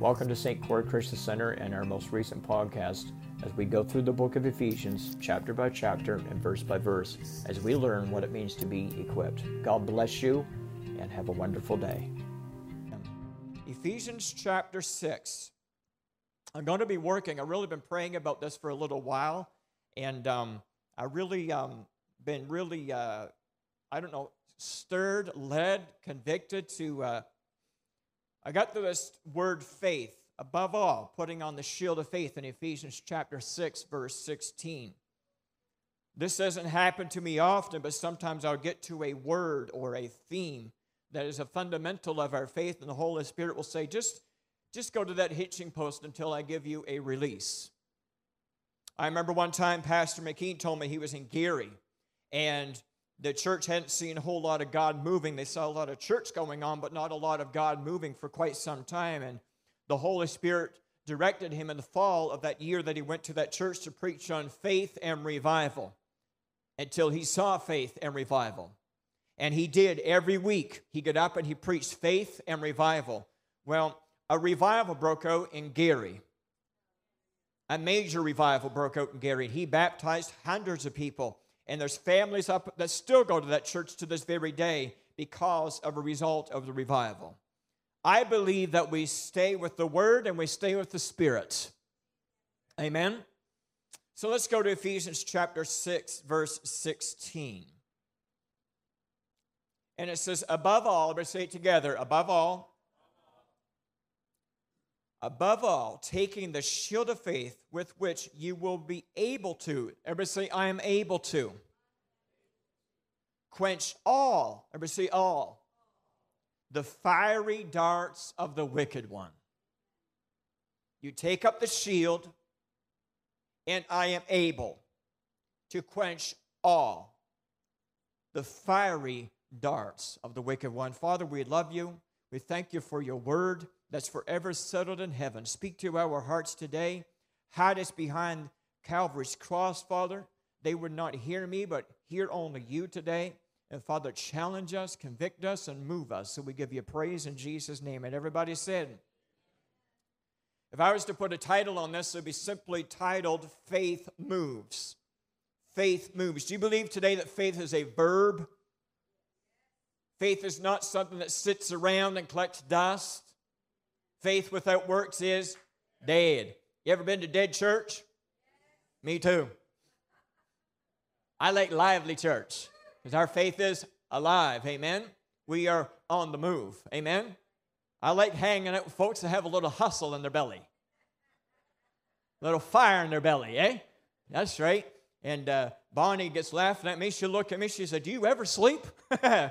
Welcome to St. Croix Christian Center and our most recent podcast as we go through the book of Ephesians, chapter by chapter and verse by verse, as we learn what it means to be equipped. God bless you and have a wonderful day. Ephesians chapter 6. I'm going to be working. I've really been praying about this for a little while, and um, I really um, been really, uh, I don't know, stirred, led, convicted to. Uh, I got to this word faith, above all, putting on the shield of faith in Ephesians chapter 6, verse 16. This doesn't happen to me often, but sometimes I'll get to a word or a theme that is a fundamental of our faith, and the Holy Spirit will say, just, just go to that hitching post until I give you a release. I remember one time Pastor McKean told me he was in Gary, and the church hadn't seen a whole lot of God moving. They saw a lot of church going on, but not a lot of God moving for quite some time. And the Holy Spirit directed him in the fall of that year that he went to that church to preach on faith and revival until he saw faith and revival. And he did every week. He got up and he preached faith and revival. Well, a revival broke out in Gary. A major revival broke out in Gary. He baptized hundreds of people. And there's families up that still go to that church to this very day because of a result of the revival. I believe that we stay with the Word and we stay with the Spirit. Amen. So let's go to Ephesians chapter 6, verse 16. And it says, above all, let's say it together, above all, above all, taking the shield of faith with which you will be able to. Everybody say, I am able to. Quench all, everybody say, all. The fiery darts of the wicked one. You take up the shield, and I am able to quench all the fiery darts of the wicked one. Father, we love you. We thank you for your word that's forever settled in heaven. Speak to our hearts today. Hide us behind Calvary's cross, Father. They would not hear me, but hear only you today. And Father, challenge us, convict us, and move us. So we give you praise in Jesus' name. And everybody said, if I was to put a title on this, it would be simply titled Faith Moves. Faith moves. Do you believe today that faith is a verb? Faith is not something that sits around and collects dust. Faith without works is dead. You ever been to dead church? Me too. I like lively church because our faith is alive. Amen. We are on the move. Amen. I like hanging out with folks that have a little hustle in their belly, a little fire in their belly, eh? That's right. And uh, Bonnie gets laughing at me. She looked at me. She said, Do you ever sleep?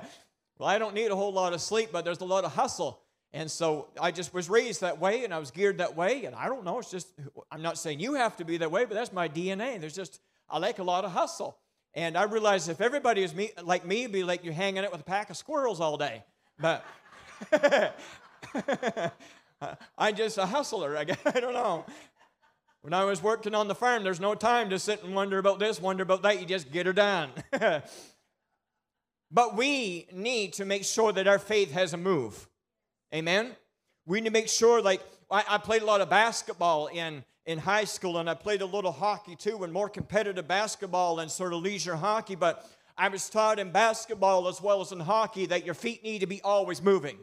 Well, I don't need a whole lot of sleep, but there's a lot of hustle. And so I just was raised that way and I was geared that way. And I don't know, it's just, I'm not saying you have to be that way, but that's my DNA. There's just, I like a lot of hustle. And I realize if everybody is me, like me, it'd be like you're hanging out with a pack of squirrels all day. But I'm just a hustler, I guess. I don't know. When I was working on the farm, there's no time to sit and wonder about this, wonder about that. You just get her done. But we need to make sure that our faith has a move. Amen? We need to make sure, like, I, I, played a lot of basketball in, in high school, and I played a little hockey too, and more competitive basketball and sort of leisure hockey. But I was taught in basketball as well as in hockey that your feet need to be always moving.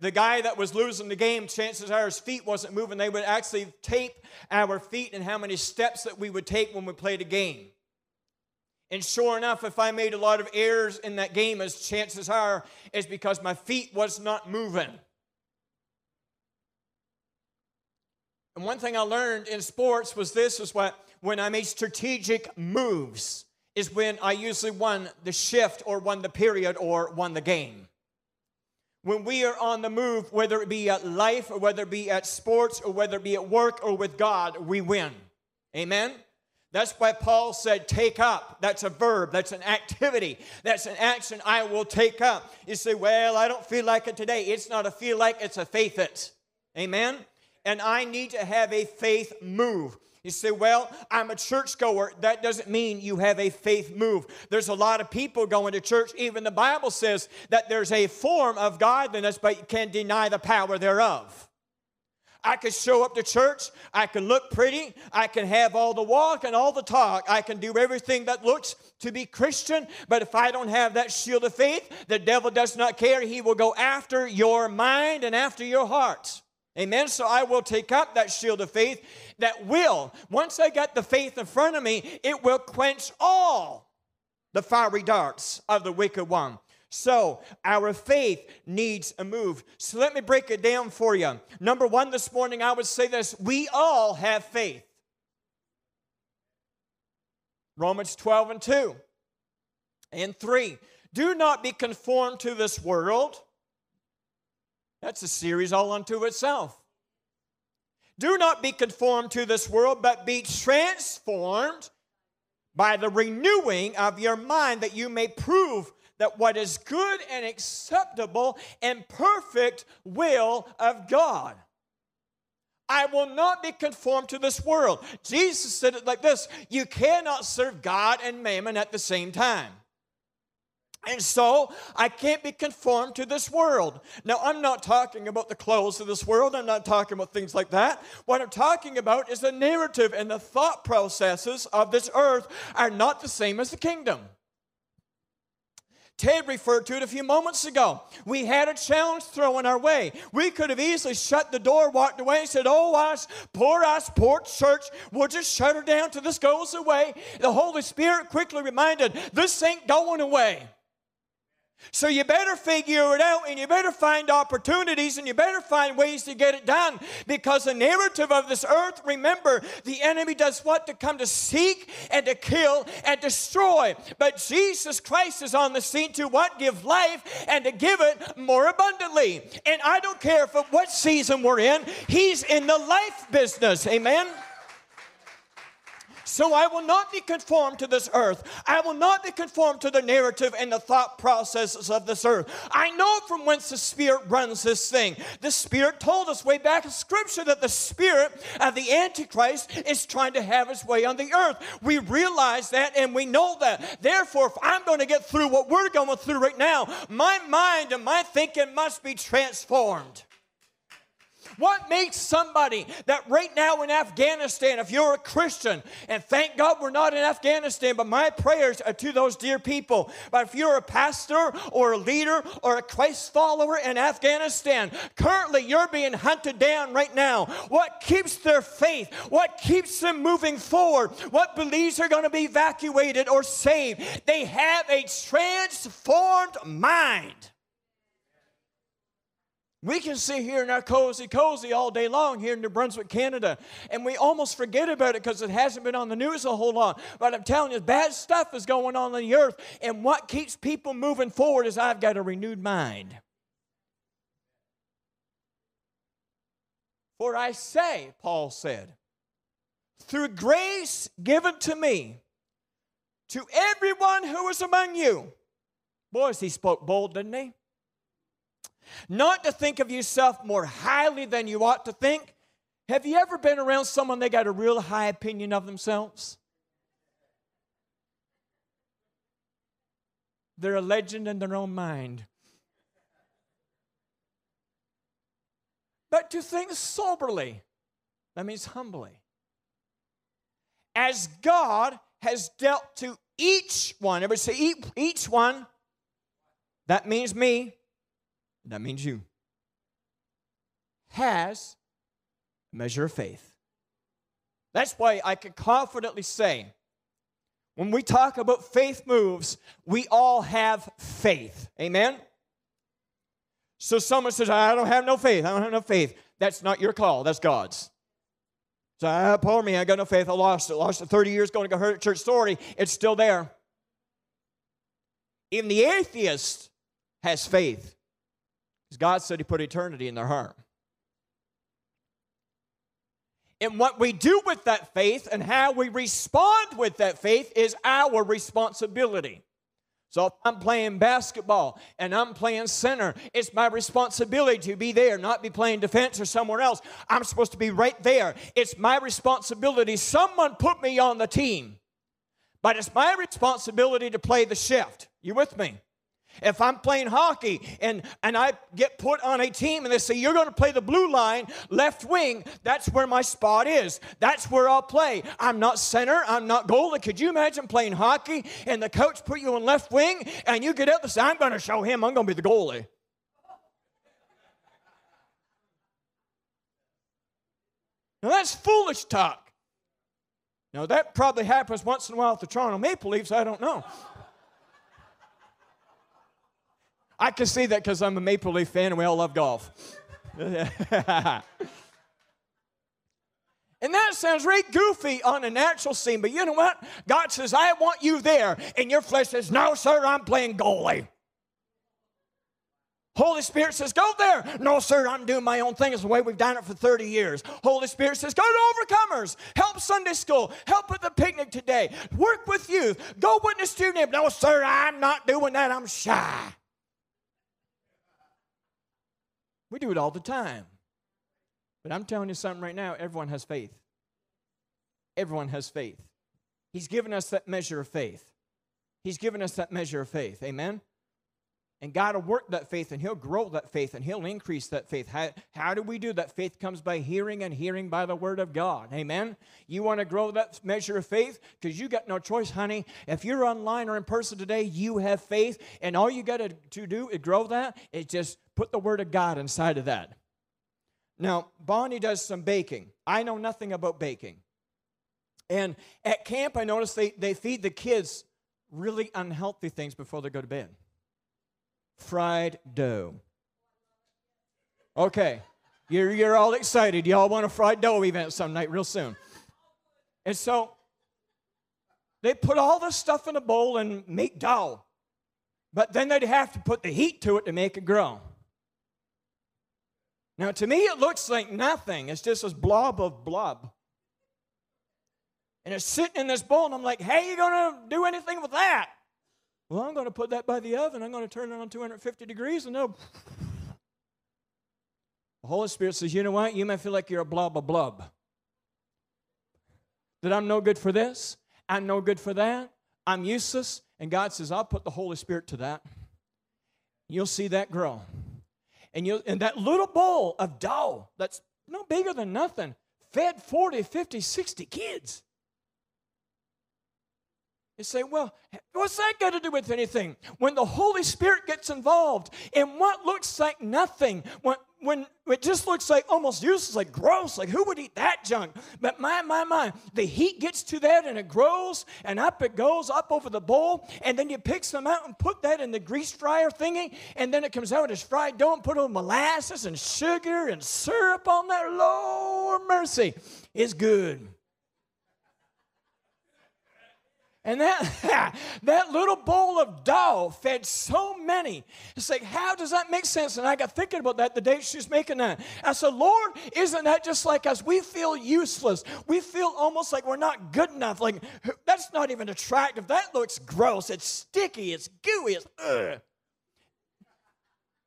The guy that was losing the game, chances are his feet wasn't moving. They would actually tape our feet and how many steps that we would take when we played a game. And sure enough, if I made a lot of errors in that game, as chances are, is because my feet was not moving. And one thing I learned in sports was this was what when I made strategic moves is when I usually won the shift or won the period or won the game. When we are on the move, whether it be at life or whether it be at sports or whether it be at work or with God, we win. Amen? That's why Paul said, take up. That's a verb, that's an activity, that's an action I will take up. You say, well, I don't feel like it today. It's not a feel like, it's a faith it. Amen? And I need to have a faith move. You say, well, I'm a churchgoer. That doesn't mean you have a faith move. There's a lot of people going to church. Even the Bible says that there's a form of godliness, but you can't deny the power thereof. I could show up to church. I can look pretty. I can have all the walk and all the talk. I can do everything that looks to be Christian. But if I don't have that shield of faith, the devil does not care. He will go after your mind and after your heart. Amen. So I will take up that shield of faith that will, once I got the faith in front of me, it will quench all the fiery darts of the wicked one. So, our faith needs a move. So, let me break it down for you. Number one, this morning, I would say this we all have faith. Romans 12 and 2 and 3. Do not be conformed to this world. That's a series all unto itself. Do not be conformed to this world, but be transformed by the renewing of your mind, that you may prove that what is good and acceptable and perfect will of God. I will not be conformed to this world. Jesus said it like this You cannot serve God and mammon at the same time. And so I can't be conformed to this world. Now, I'm not talking about the clothes of this world. I'm not talking about things like that. What I'm talking about is the narrative and the thought processes of this earth are not the same as the kingdom. Ted referred to it a few moments ago. We had a challenge thrown our way. We could have easily shut the door, walked away, and said, Oh, us, poor us, poor church, we'll just shut her down till this goes away. The Holy Spirit quickly reminded, This ain't going away. So you better figure it out and you better find opportunities and you better find ways to get it done because the narrative of this earth, remember, the enemy does what? To come to seek and to kill and destroy. But Jesus Christ is on the scene to what? Give life and to give it more abundantly. And I don't care for what season we're in, He's in the life business. Amen. So I will not be conformed to this earth. I will not be conformed to the narrative and the thought processes of this earth. I know from whence the Spirit runs this thing. The Spirit told us way back in Scripture that the Spirit of the Antichrist is trying to have his way on the earth. We realize that and we know that. Therefore, if I'm going to get through what we're going through right now, my mind and my thinking must be transformed. What makes somebody that right now in Afghanistan, if you're a Christian, and thank God we're not in Afghanistan, but my prayers are to those dear people. But if you're a pastor or a leader or a Christ follower in Afghanistan, currently you're being hunted down right now. What keeps their faith? What keeps them moving forward? What believes they're going to be evacuated or saved? They have a transformed mind. We can sit here in our cozy, cozy all day long here in New Brunswick, Canada, and we almost forget about it because it hasn't been on the news a whole lot. But I'm telling you, bad stuff is going on on the earth, and what keeps people moving forward is I've got a renewed mind. For I say, Paul said, through grace given to me, to everyone who is among you. Boys, he spoke bold, didn't he? Not to think of yourself more highly than you ought to think. Have you ever been around someone that got a real high opinion of themselves? They're a legend in their own mind. But to think soberly, that means humbly. As God has dealt to each one, everybody say each one, that means me, that means you, has a measure of faith. That's why I can confidently say, when we talk about faith moves, we all have faith. Amen? So someone says, I don't have no faith. I don't have no faith. That's not your call, that's God's. So, ah, poor me, I got no faith. I lost it. Lost it 30 years going to go church story. It's still there. Even the atheist has faith. Because God said He put eternity in their heart. And what we do with that faith and how we respond with that faith is our responsibility. So if I'm playing basketball and I'm playing center, it's my responsibility to be there, not be playing defense or somewhere else. I'm supposed to be right there. It's my responsibility. Someone put me on the team, but it's my responsibility to play the shift. You with me? If I'm playing hockey and, and I get put on a team and they say, You're going to play the blue line, left wing, that's where my spot is. That's where I'll play. I'm not center, I'm not goalie. Could you imagine playing hockey and the coach put you on left wing and you get up and say, I'm going to show him I'm going to be the goalie? Now that's foolish talk. Now that probably happens once in a while with the Toronto Maple Leafs, I don't know. I can see that because I'm a Maple Leaf fan and we all love golf. and that sounds right goofy on a natural scene, but you know what? God says, I want you there. And your flesh says, No, sir, I'm playing goalie. Holy Spirit says, Go there. No, sir, I'm doing my own thing. It's the way we've done it for 30 years. Holy Spirit says, Go to overcomers. Help Sunday school. Help at the picnic today. Work with youth. Go witness to neighbor. No, sir, I'm not doing that. I'm shy. We do it all the time. But I'm telling you something right now everyone has faith. Everyone has faith. He's given us that measure of faith. He's given us that measure of faith. Amen? And God will work that faith and He'll grow that faith and He'll increase that faith. How, how do we do that? Faith comes by hearing and hearing by the Word of God. Amen? You want to grow that measure of faith? Because you got no choice, honey. If you're online or in person today, you have faith. And all you got to, do to grow that is just put the Word of God inside of that. Now, Bonnie does some baking. I know nothing about baking. And at camp, I noticed they, they feed the kids really unhealthy things before they go to bed fried dough. Okay, you're, you're all excited. Y'all want a fried dough event some night real soon. And so they put all this stuff in a bowl and make dough. But then they'd have to put the heat to it to make it grow. Now, to me, it looks like nothing. It's just this blob of blob. And it's sitting in this bowl, and I'm like, hey, you gonna do anything with that? Well, I'm going to put that by the oven. I'm going to turn it on 250 degrees and no. The Holy Spirit says, you know what? You may feel like you're a blob of blub. That I'm no good for this. I'm no good for that. I'm useless. And God says, I'll put the Holy Spirit to that. You'll see that grow. And, you'll, and that little bowl of dough that's no bigger than nothing fed 40, 50, 60 kids. You say, well, what's that got to do with anything? When the Holy Spirit gets involved in what looks like nothing, when, when it just looks like almost useless, like gross, like who would eat that junk? But my, my, my, the heat gets to that and it grows and up it goes up over the bowl, and then you pick some out and put that in the grease fryer thingy, and then it comes out as fried dough and put a molasses and sugar and syrup on that. Lord mercy, is good. And that, that little bowl of dough fed so many. It's like, how does that make sense? And I got thinking about that the day she's making that. I said, Lord, isn't that just like us? We feel useless. We feel almost like we're not good enough. Like, that's not even attractive. That looks gross. It's sticky. It's gooey. It's ugh.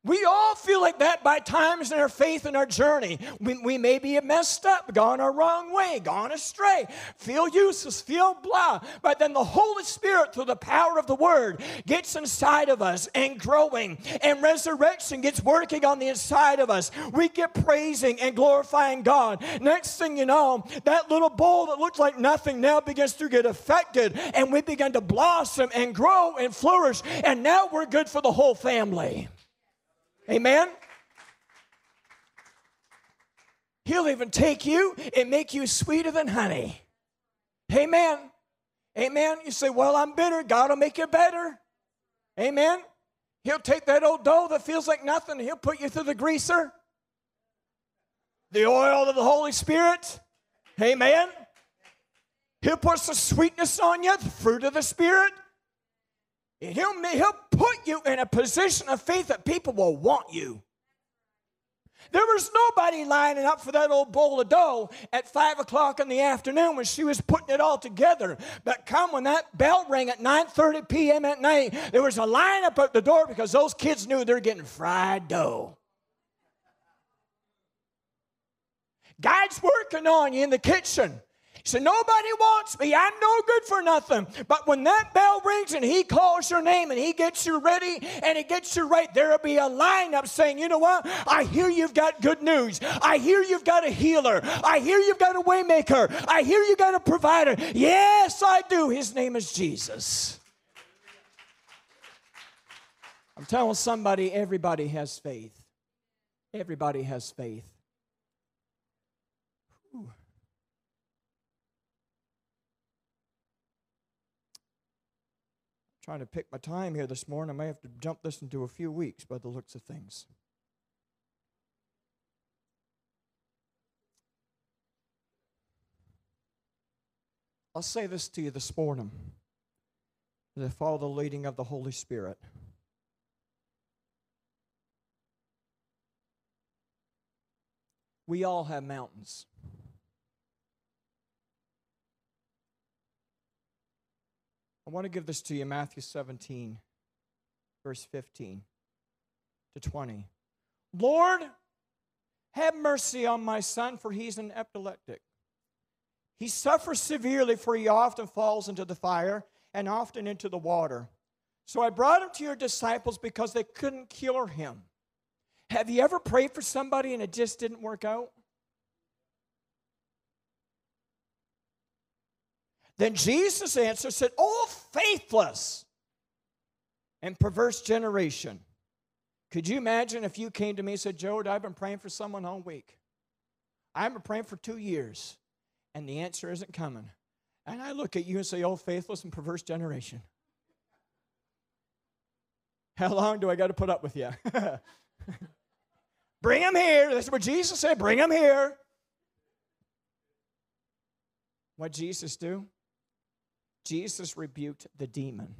We all feel like that by times in our faith and our journey. We, we may be messed up, gone our wrong way, gone astray, feel useless, feel blah. But then the Holy Spirit, through the power of the Word, gets inside of us and growing, and resurrection gets working on the inside of us. We get praising and glorifying God. Next thing you know, that little bowl that looked like nothing now begins to get affected, and we begin to blossom and grow and flourish, and now we're good for the whole family. Amen? He'll even take you and make you sweeter than honey. Amen. Amen. You say, Well, I'm bitter. God will make you better. Amen. He'll take that old dough that feels like nothing, he'll put you through the greaser, the oil of the Holy Spirit. Amen. He'll put some sweetness on you, the fruit of the Spirit. He'll, he'll put you in a position of faith that people will want you. There was nobody lining up for that old bowl of dough at five o'clock in the afternoon when she was putting it all together. But come when that bell rang at 9:30 p.m. at night, there was a line up at the door because those kids knew they're getting fried dough. God's working on you in the kitchen. He said, Nobody wants me. I'm no good for nothing. But when that bell rings and he calls your name and he gets you ready and he gets you right, there'll be a lineup saying, You know what? I hear you've got good news. I hear you've got a healer. I hear you've got a waymaker. I hear you got a provider. Yes, I do. His name is Jesus. I'm telling somebody, everybody has faith. Everybody has faith. Whew. Trying to pick my time here this morning. I may have to jump this into a few weeks by the looks of things. I'll say this to you this morning I follow the leading of the Holy Spirit. We all have mountains. I want to give this to you Matthew 17, verse 15 to 20. Lord, have mercy on my son, for he's an epileptic. He suffers severely, for he often falls into the fire and often into the water. So I brought him to your disciples because they couldn't cure him. Have you ever prayed for somebody and it just didn't work out? Then Jesus answered, said, Oh, faithless and perverse generation. Could you imagine if you came to me and said, Joe, I've been praying for someone all week. I've been praying for two years, and the answer isn't coming. And I look at you and say, Oh, faithless and perverse generation. How long do I got to put up with you? Bring him here. That's what Jesus said. Bring him here. What Jesus do? Jesus rebuked the demon.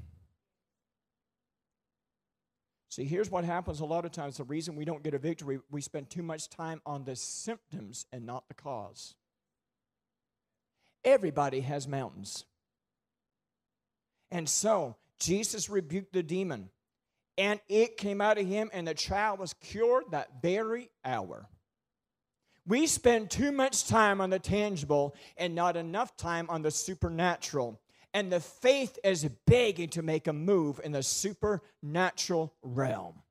See, here's what happens a lot of times. The reason we don't get a victory, we spend too much time on the symptoms and not the cause. Everybody has mountains. And so, Jesus rebuked the demon and it came out of him, and the child was cured that very hour. We spend too much time on the tangible and not enough time on the supernatural. And the faith is begging to make a move in the supernatural realm.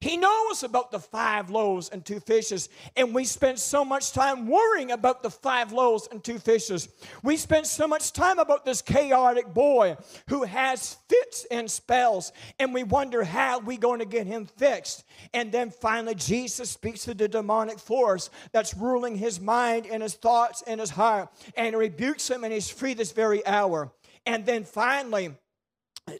He knows about the five loaves and two fishes, and we spend so much time worrying about the five loaves and two fishes. We spend so much time about this chaotic boy who has fits and spells, and we wonder how we're going to get him fixed. And then finally, Jesus speaks to the demonic force that's ruling his mind and his thoughts and his heart, and rebukes him, and he's free this very hour. And then finally,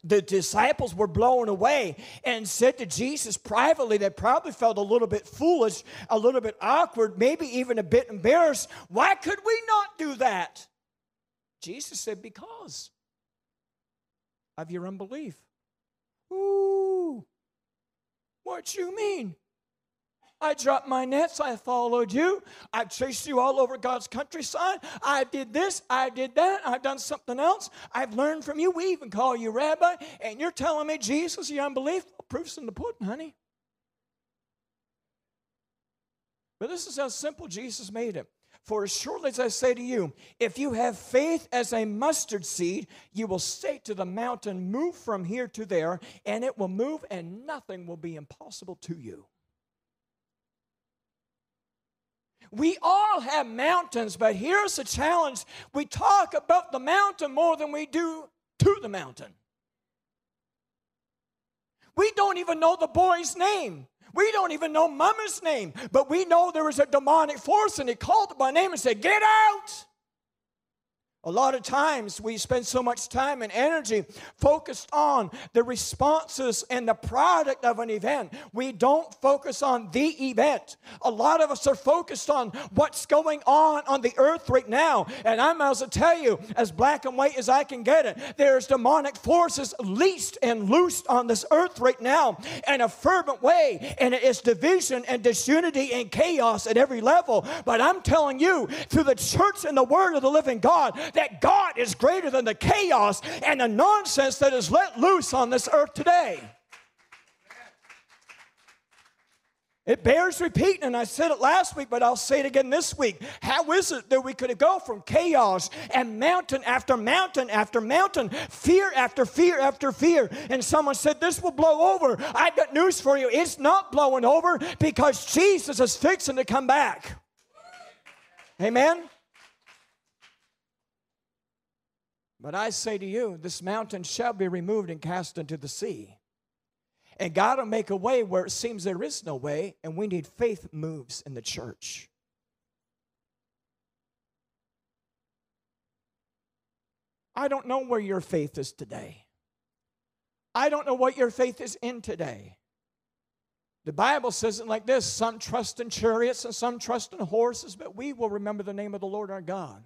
the disciples were blown away and said to Jesus privately, they probably felt a little bit foolish, a little bit awkward, maybe even a bit embarrassed. Why could we not do that? Jesus said, Because of your unbelief. Ooh, what you mean? I dropped my nets. I followed you. I chased you all over God's countryside. I did this. I did that. I've done something else. I've learned from you. We even call you rabbi. And you're telling me Jesus, your unbelief? Proof's in the pudding, honey. But this is how simple Jesus made it. For as surely as I say to you, if you have faith as a mustard seed, you will say to the mountain, Move from here to there, and it will move, and nothing will be impossible to you. We all have mountains, but here's the challenge we talk about the mountain more than we do to the mountain. We don't even know the boy's name. We don't even know mama's name, but we know there was a demonic force and he called by name and said, Get out! A lot of times we spend so much time and energy focused on the responses and the product of an event. We don't focus on the event. A lot of us are focused on what's going on on the earth right now. And I'm about to tell you, as black and white as I can get it, there's demonic forces leased and loosed on this earth right now in a fervent way. And it is division and disunity and chaos at every level. But I'm telling you, through the church and the word of the living God, that God is greater than the chaos and the nonsense that is let loose on this earth today. It bears repeating, and I said it last week, but I'll say it again this week. How is it that we could go from chaos and mountain after mountain after mountain, fear after fear after fear? And someone said, This will blow over. I've got news for you. It's not blowing over because Jesus is fixing to come back. Amen? But I say to you, this mountain shall be removed and cast into the sea. And God will make a way where it seems there is no way, and we need faith moves in the church. I don't know where your faith is today. I don't know what your faith is in today. The Bible says it like this some trust in chariots and some trust in horses, but we will remember the name of the Lord our God.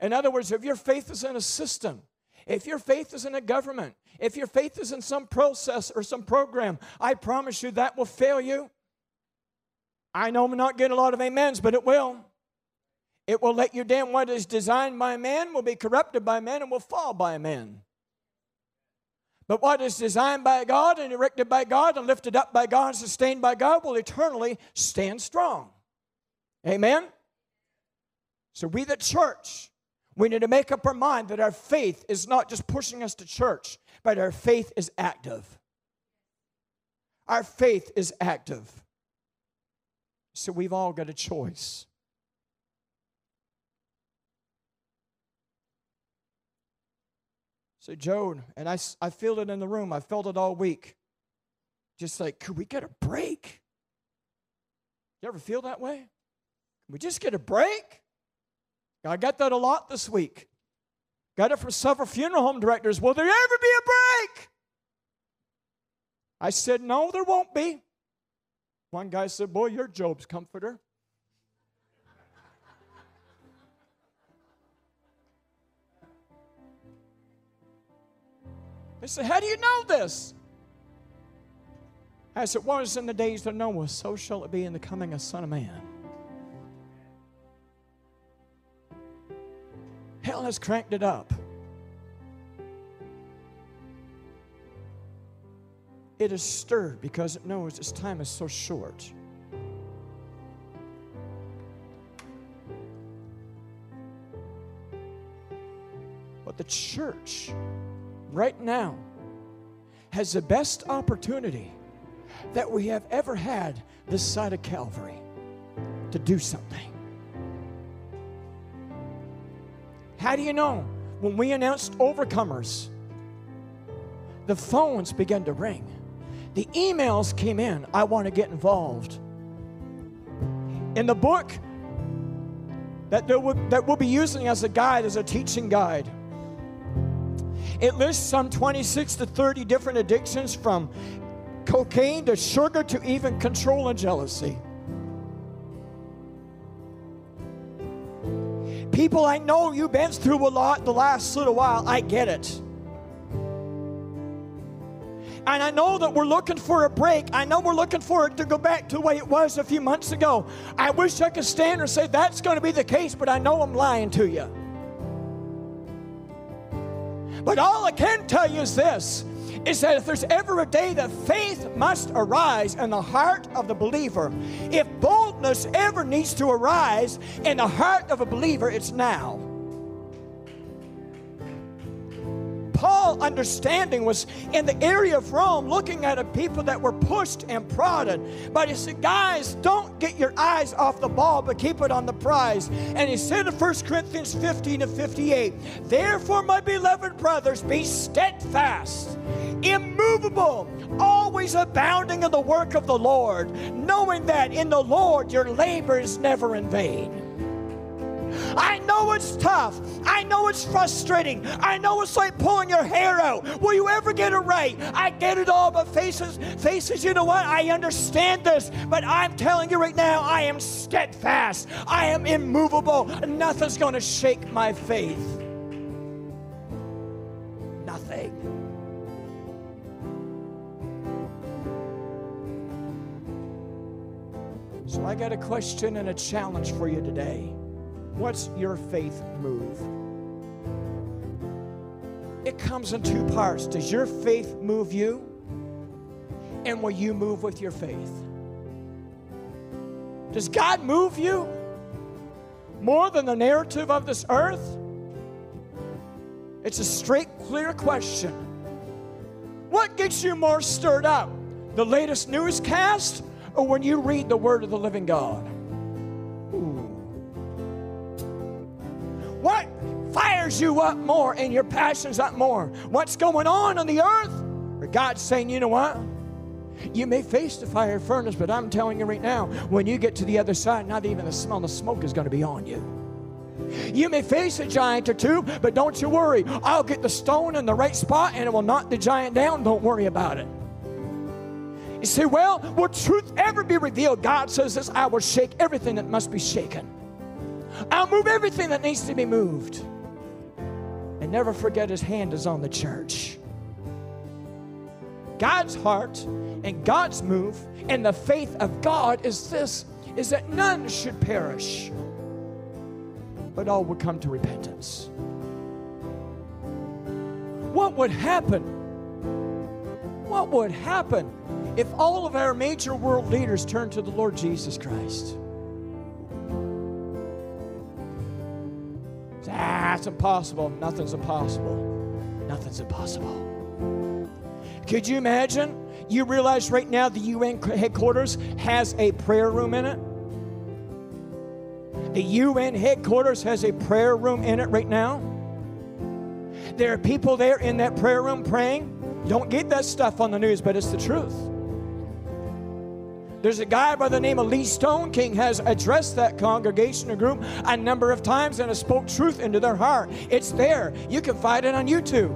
In other words, if your faith is in a system, if your faith is in a government, if your faith is in some process or some program, I promise you that will fail you. I know I'm not getting a lot of amens, but it will. It will let you down. What is designed by man will be corrupted by man and will fall by man. But what is designed by God and erected by God and lifted up by God and sustained by God will eternally stand strong. Amen? So we, the church, we need to make up our mind that our faith is not just pushing us to church, but our faith is active. Our faith is active. So we've all got a choice. So, Joan, and I, I feel it in the room. I felt it all week. Just like, could we get a break? You ever feel that way? Can we just get a break? I got that a lot this week. Got it from several funeral home directors. Will there ever be a break? I said, No, there won't be. One guy said, Boy, you're Job's comforter. They said, How do you know this? As it was in the days of Noah, so shall it be in the coming of Son of Man. Hell has cranked it up. It is stirred because it knows its time is so short. But the church, right now, has the best opportunity that we have ever had this side of Calvary to do something. How do you know? When we announced overcomers, the phones began to ring. The emails came in. I want to get involved. In the book that, will, that we'll be using as a guide, as a teaching guide, it lists some 26 to 30 different addictions from cocaine to sugar to even control and jealousy. People, I know you've been through a lot the last little while. I get it. And I know that we're looking for a break. I know we're looking for it to go back to the way it was a few months ago. I wish I could stand and say that's going to be the case, but I know I'm lying to you. But all I can tell you is this is that if there's ever a day that faith must arise in the heart of the believer, if boldness ever needs to arise in the heart of a believer, it's now. Understanding was in the area of Rome looking at a people that were pushed and prodded. But he said, guys, don't get your eyes off the ball, but keep it on the prize. And he said in 1 Corinthians 15 to 58, Therefore, my beloved brothers, be steadfast, immovable, always abounding in the work of the Lord, knowing that in the Lord your labor is never in vain. I know it's tough. I know it's frustrating. I know it's like pulling your hair out. Will you ever get it right? I get it all, but faces, faces, you know what? I understand this, but I'm telling you right now, I am steadfast. I am immovable. Nothing's going to shake my faith. Nothing. So I got a question and a challenge for you today. What's your faith move? It comes in two parts. Does your faith move you? And will you move with your faith? Does God move you more than the narrative of this earth? It's a straight, clear question. What gets you more stirred up? The latest newscast or when you read the Word of the living God? Fires you up more and your passions up more? What's going on on the earth? Or God's saying, you know what? You may face the fire furnace, but I'm telling you right now, when you get to the other side, not even the smell of smoke is going to be on you. You may face a giant or two, but don't you worry. I'll get the stone in the right spot and it will knock the giant down. Don't worry about it. You say, well, will truth ever be revealed? God says this I will shake everything that must be shaken, I'll move everything that needs to be moved. And never forget his hand is on the church. God's heart and God's move and the faith of God is this is that none should perish but all would come to repentance. What would happen? What would happen if all of our major world leaders turned to the Lord Jesus Christ? That's impossible. Nothing's impossible. Nothing's impossible. Could you imagine? You realize right now the UN headquarters has a prayer room in it? The UN headquarters has a prayer room in it right now. There are people there in that prayer room praying. Don't get that stuff on the news, but it's the truth. There's a guy by the name of Lee Stoneking has addressed that congregation or group a number of times and has spoke truth into their heart. It's there. You can find it on YouTube.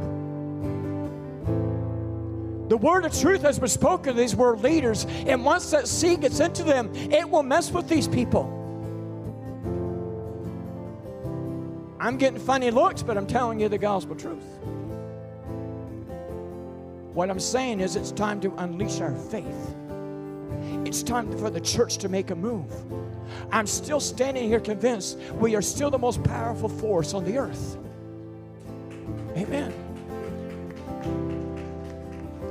The word of truth has been spoken to these world leaders, and once that seed gets into them, it will mess with these people. I'm getting funny looks, but I'm telling you the gospel truth. What I'm saying is, it's time to unleash our faith. It's time for the church to make a move. I'm still standing here convinced we are still the most powerful force on the earth. Amen.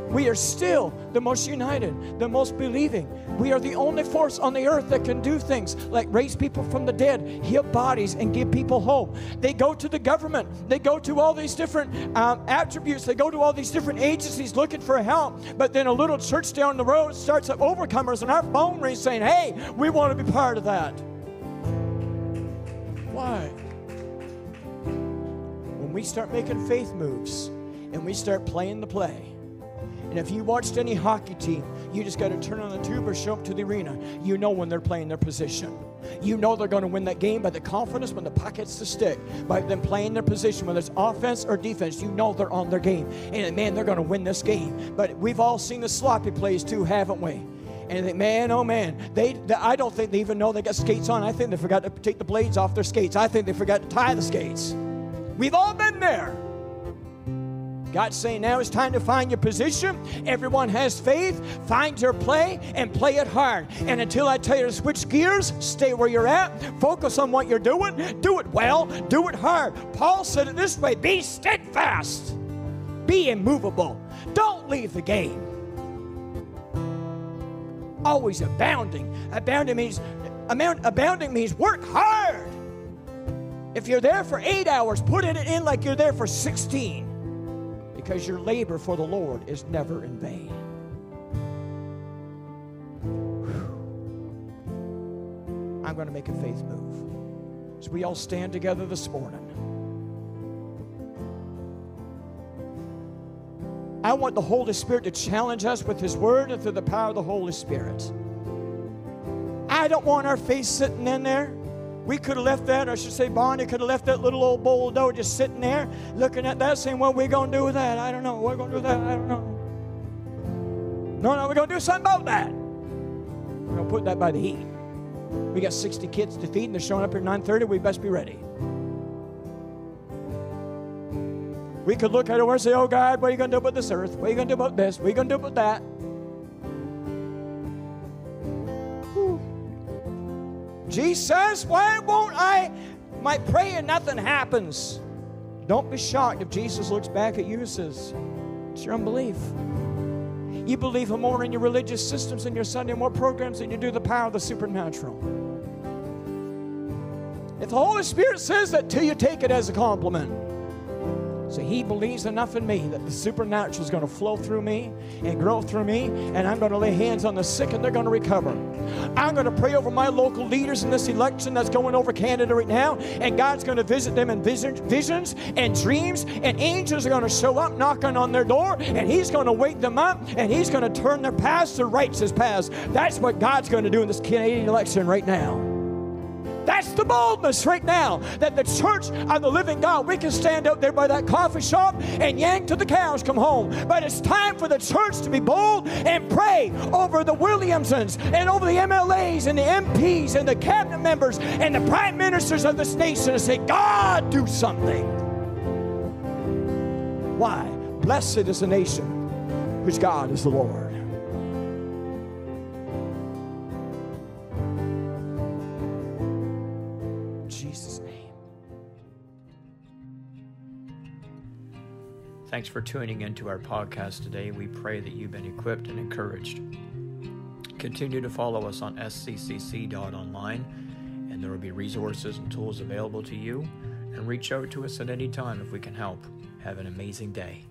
We are still the most united, the most believing. We are the only force on the earth that can do things like raise people from the dead, heal bodies, and give people hope. They go to the government, they go to all these different um, attributes, they go to all these different agencies looking for help. But then a little church down the road starts up overcomers, and our phone rings saying, Hey, we want to be part of that. Why? When we start making faith moves and we start playing the play, and if you watched any hockey team, you just got to turn on the tube or show up to the arena. You know when they're playing their position. You know they're going to win that game by the confidence when the puck hits the stick, by them playing their position, whether it's offense or defense. You know they're on their game. And man, they're going to win this game. But we've all seen the sloppy plays too, haven't we? And man, oh man, they, they, I don't think they even know they got skates on. I think they forgot to take the blades off their skates. I think they forgot to tie the skates. We've all been there. God's saying now it's time to find your position. Everyone has faith. Find your play and play it hard. And until I tell you to switch gears, stay where you're at. Focus on what you're doing. Do it well. Do it hard. Paul said it this way be steadfast, be immovable. Don't leave the game. Always abounding. Abounding means abounding means work hard. If you're there for eight hours, put it in like you're there for 16 because your labor for the Lord is never in vain. Whew. I'm going to make a faith move. As we all stand together this morning, I want the Holy Spirit to challenge us with His Word and through the power of the Holy Spirit. I don't want our faith sitting in there we could have left that, I should say, Bonnie could have left that little old bowl of dough just sitting there looking at that, saying, What are we going to do with that? I don't know. What are we going to do with that? I don't know. No, no, we're going to do something about that. We're going to put that by the heat. We got 60 kids to feed, and they're showing up here at 9.30. We best be ready. We could look at it and say, Oh, God, what are you going to do about this earth? What are you going to do about this? What are you going to do about that? Jesus, why won't I? My prayer, and nothing happens. Don't be shocked if Jesus looks back at you and says, It's your unbelief. You believe more in your religious systems and your Sunday more programs than you do the power of the supernatural. If the Holy Spirit says that to you, take it as a compliment. So he believes enough in me that the supernatural is going to flow through me and grow through me, and I'm going to lay hands on the sick and they're going to recover. I'm going to pray over my local leaders in this election that's going over Canada right now, and God's going to visit them in visions and dreams, and angels are going to show up knocking on their door, and He's going to wake them up, and He's going to turn their past to righteous paths. That's what God's going to do in this Canadian election right now. That's the boldness right now that the church of the living God, we can stand out there by that coffee shop and yank till the cows come home. But it's time for the church to be bold and pray over the Williamsons and over the MLAs and the MPs and the cabinet members and the prime ministers of this nation and say, God, do something. Why? Blessed is the nation whose God is the Lord. Thanks for tuning into our podcast today. We pray that you've been equipped and encouraged. Continue to follow us on sccc.online, and there will be resources and tools available to you. And reach out to us at any time if we can help. Have an amazing day.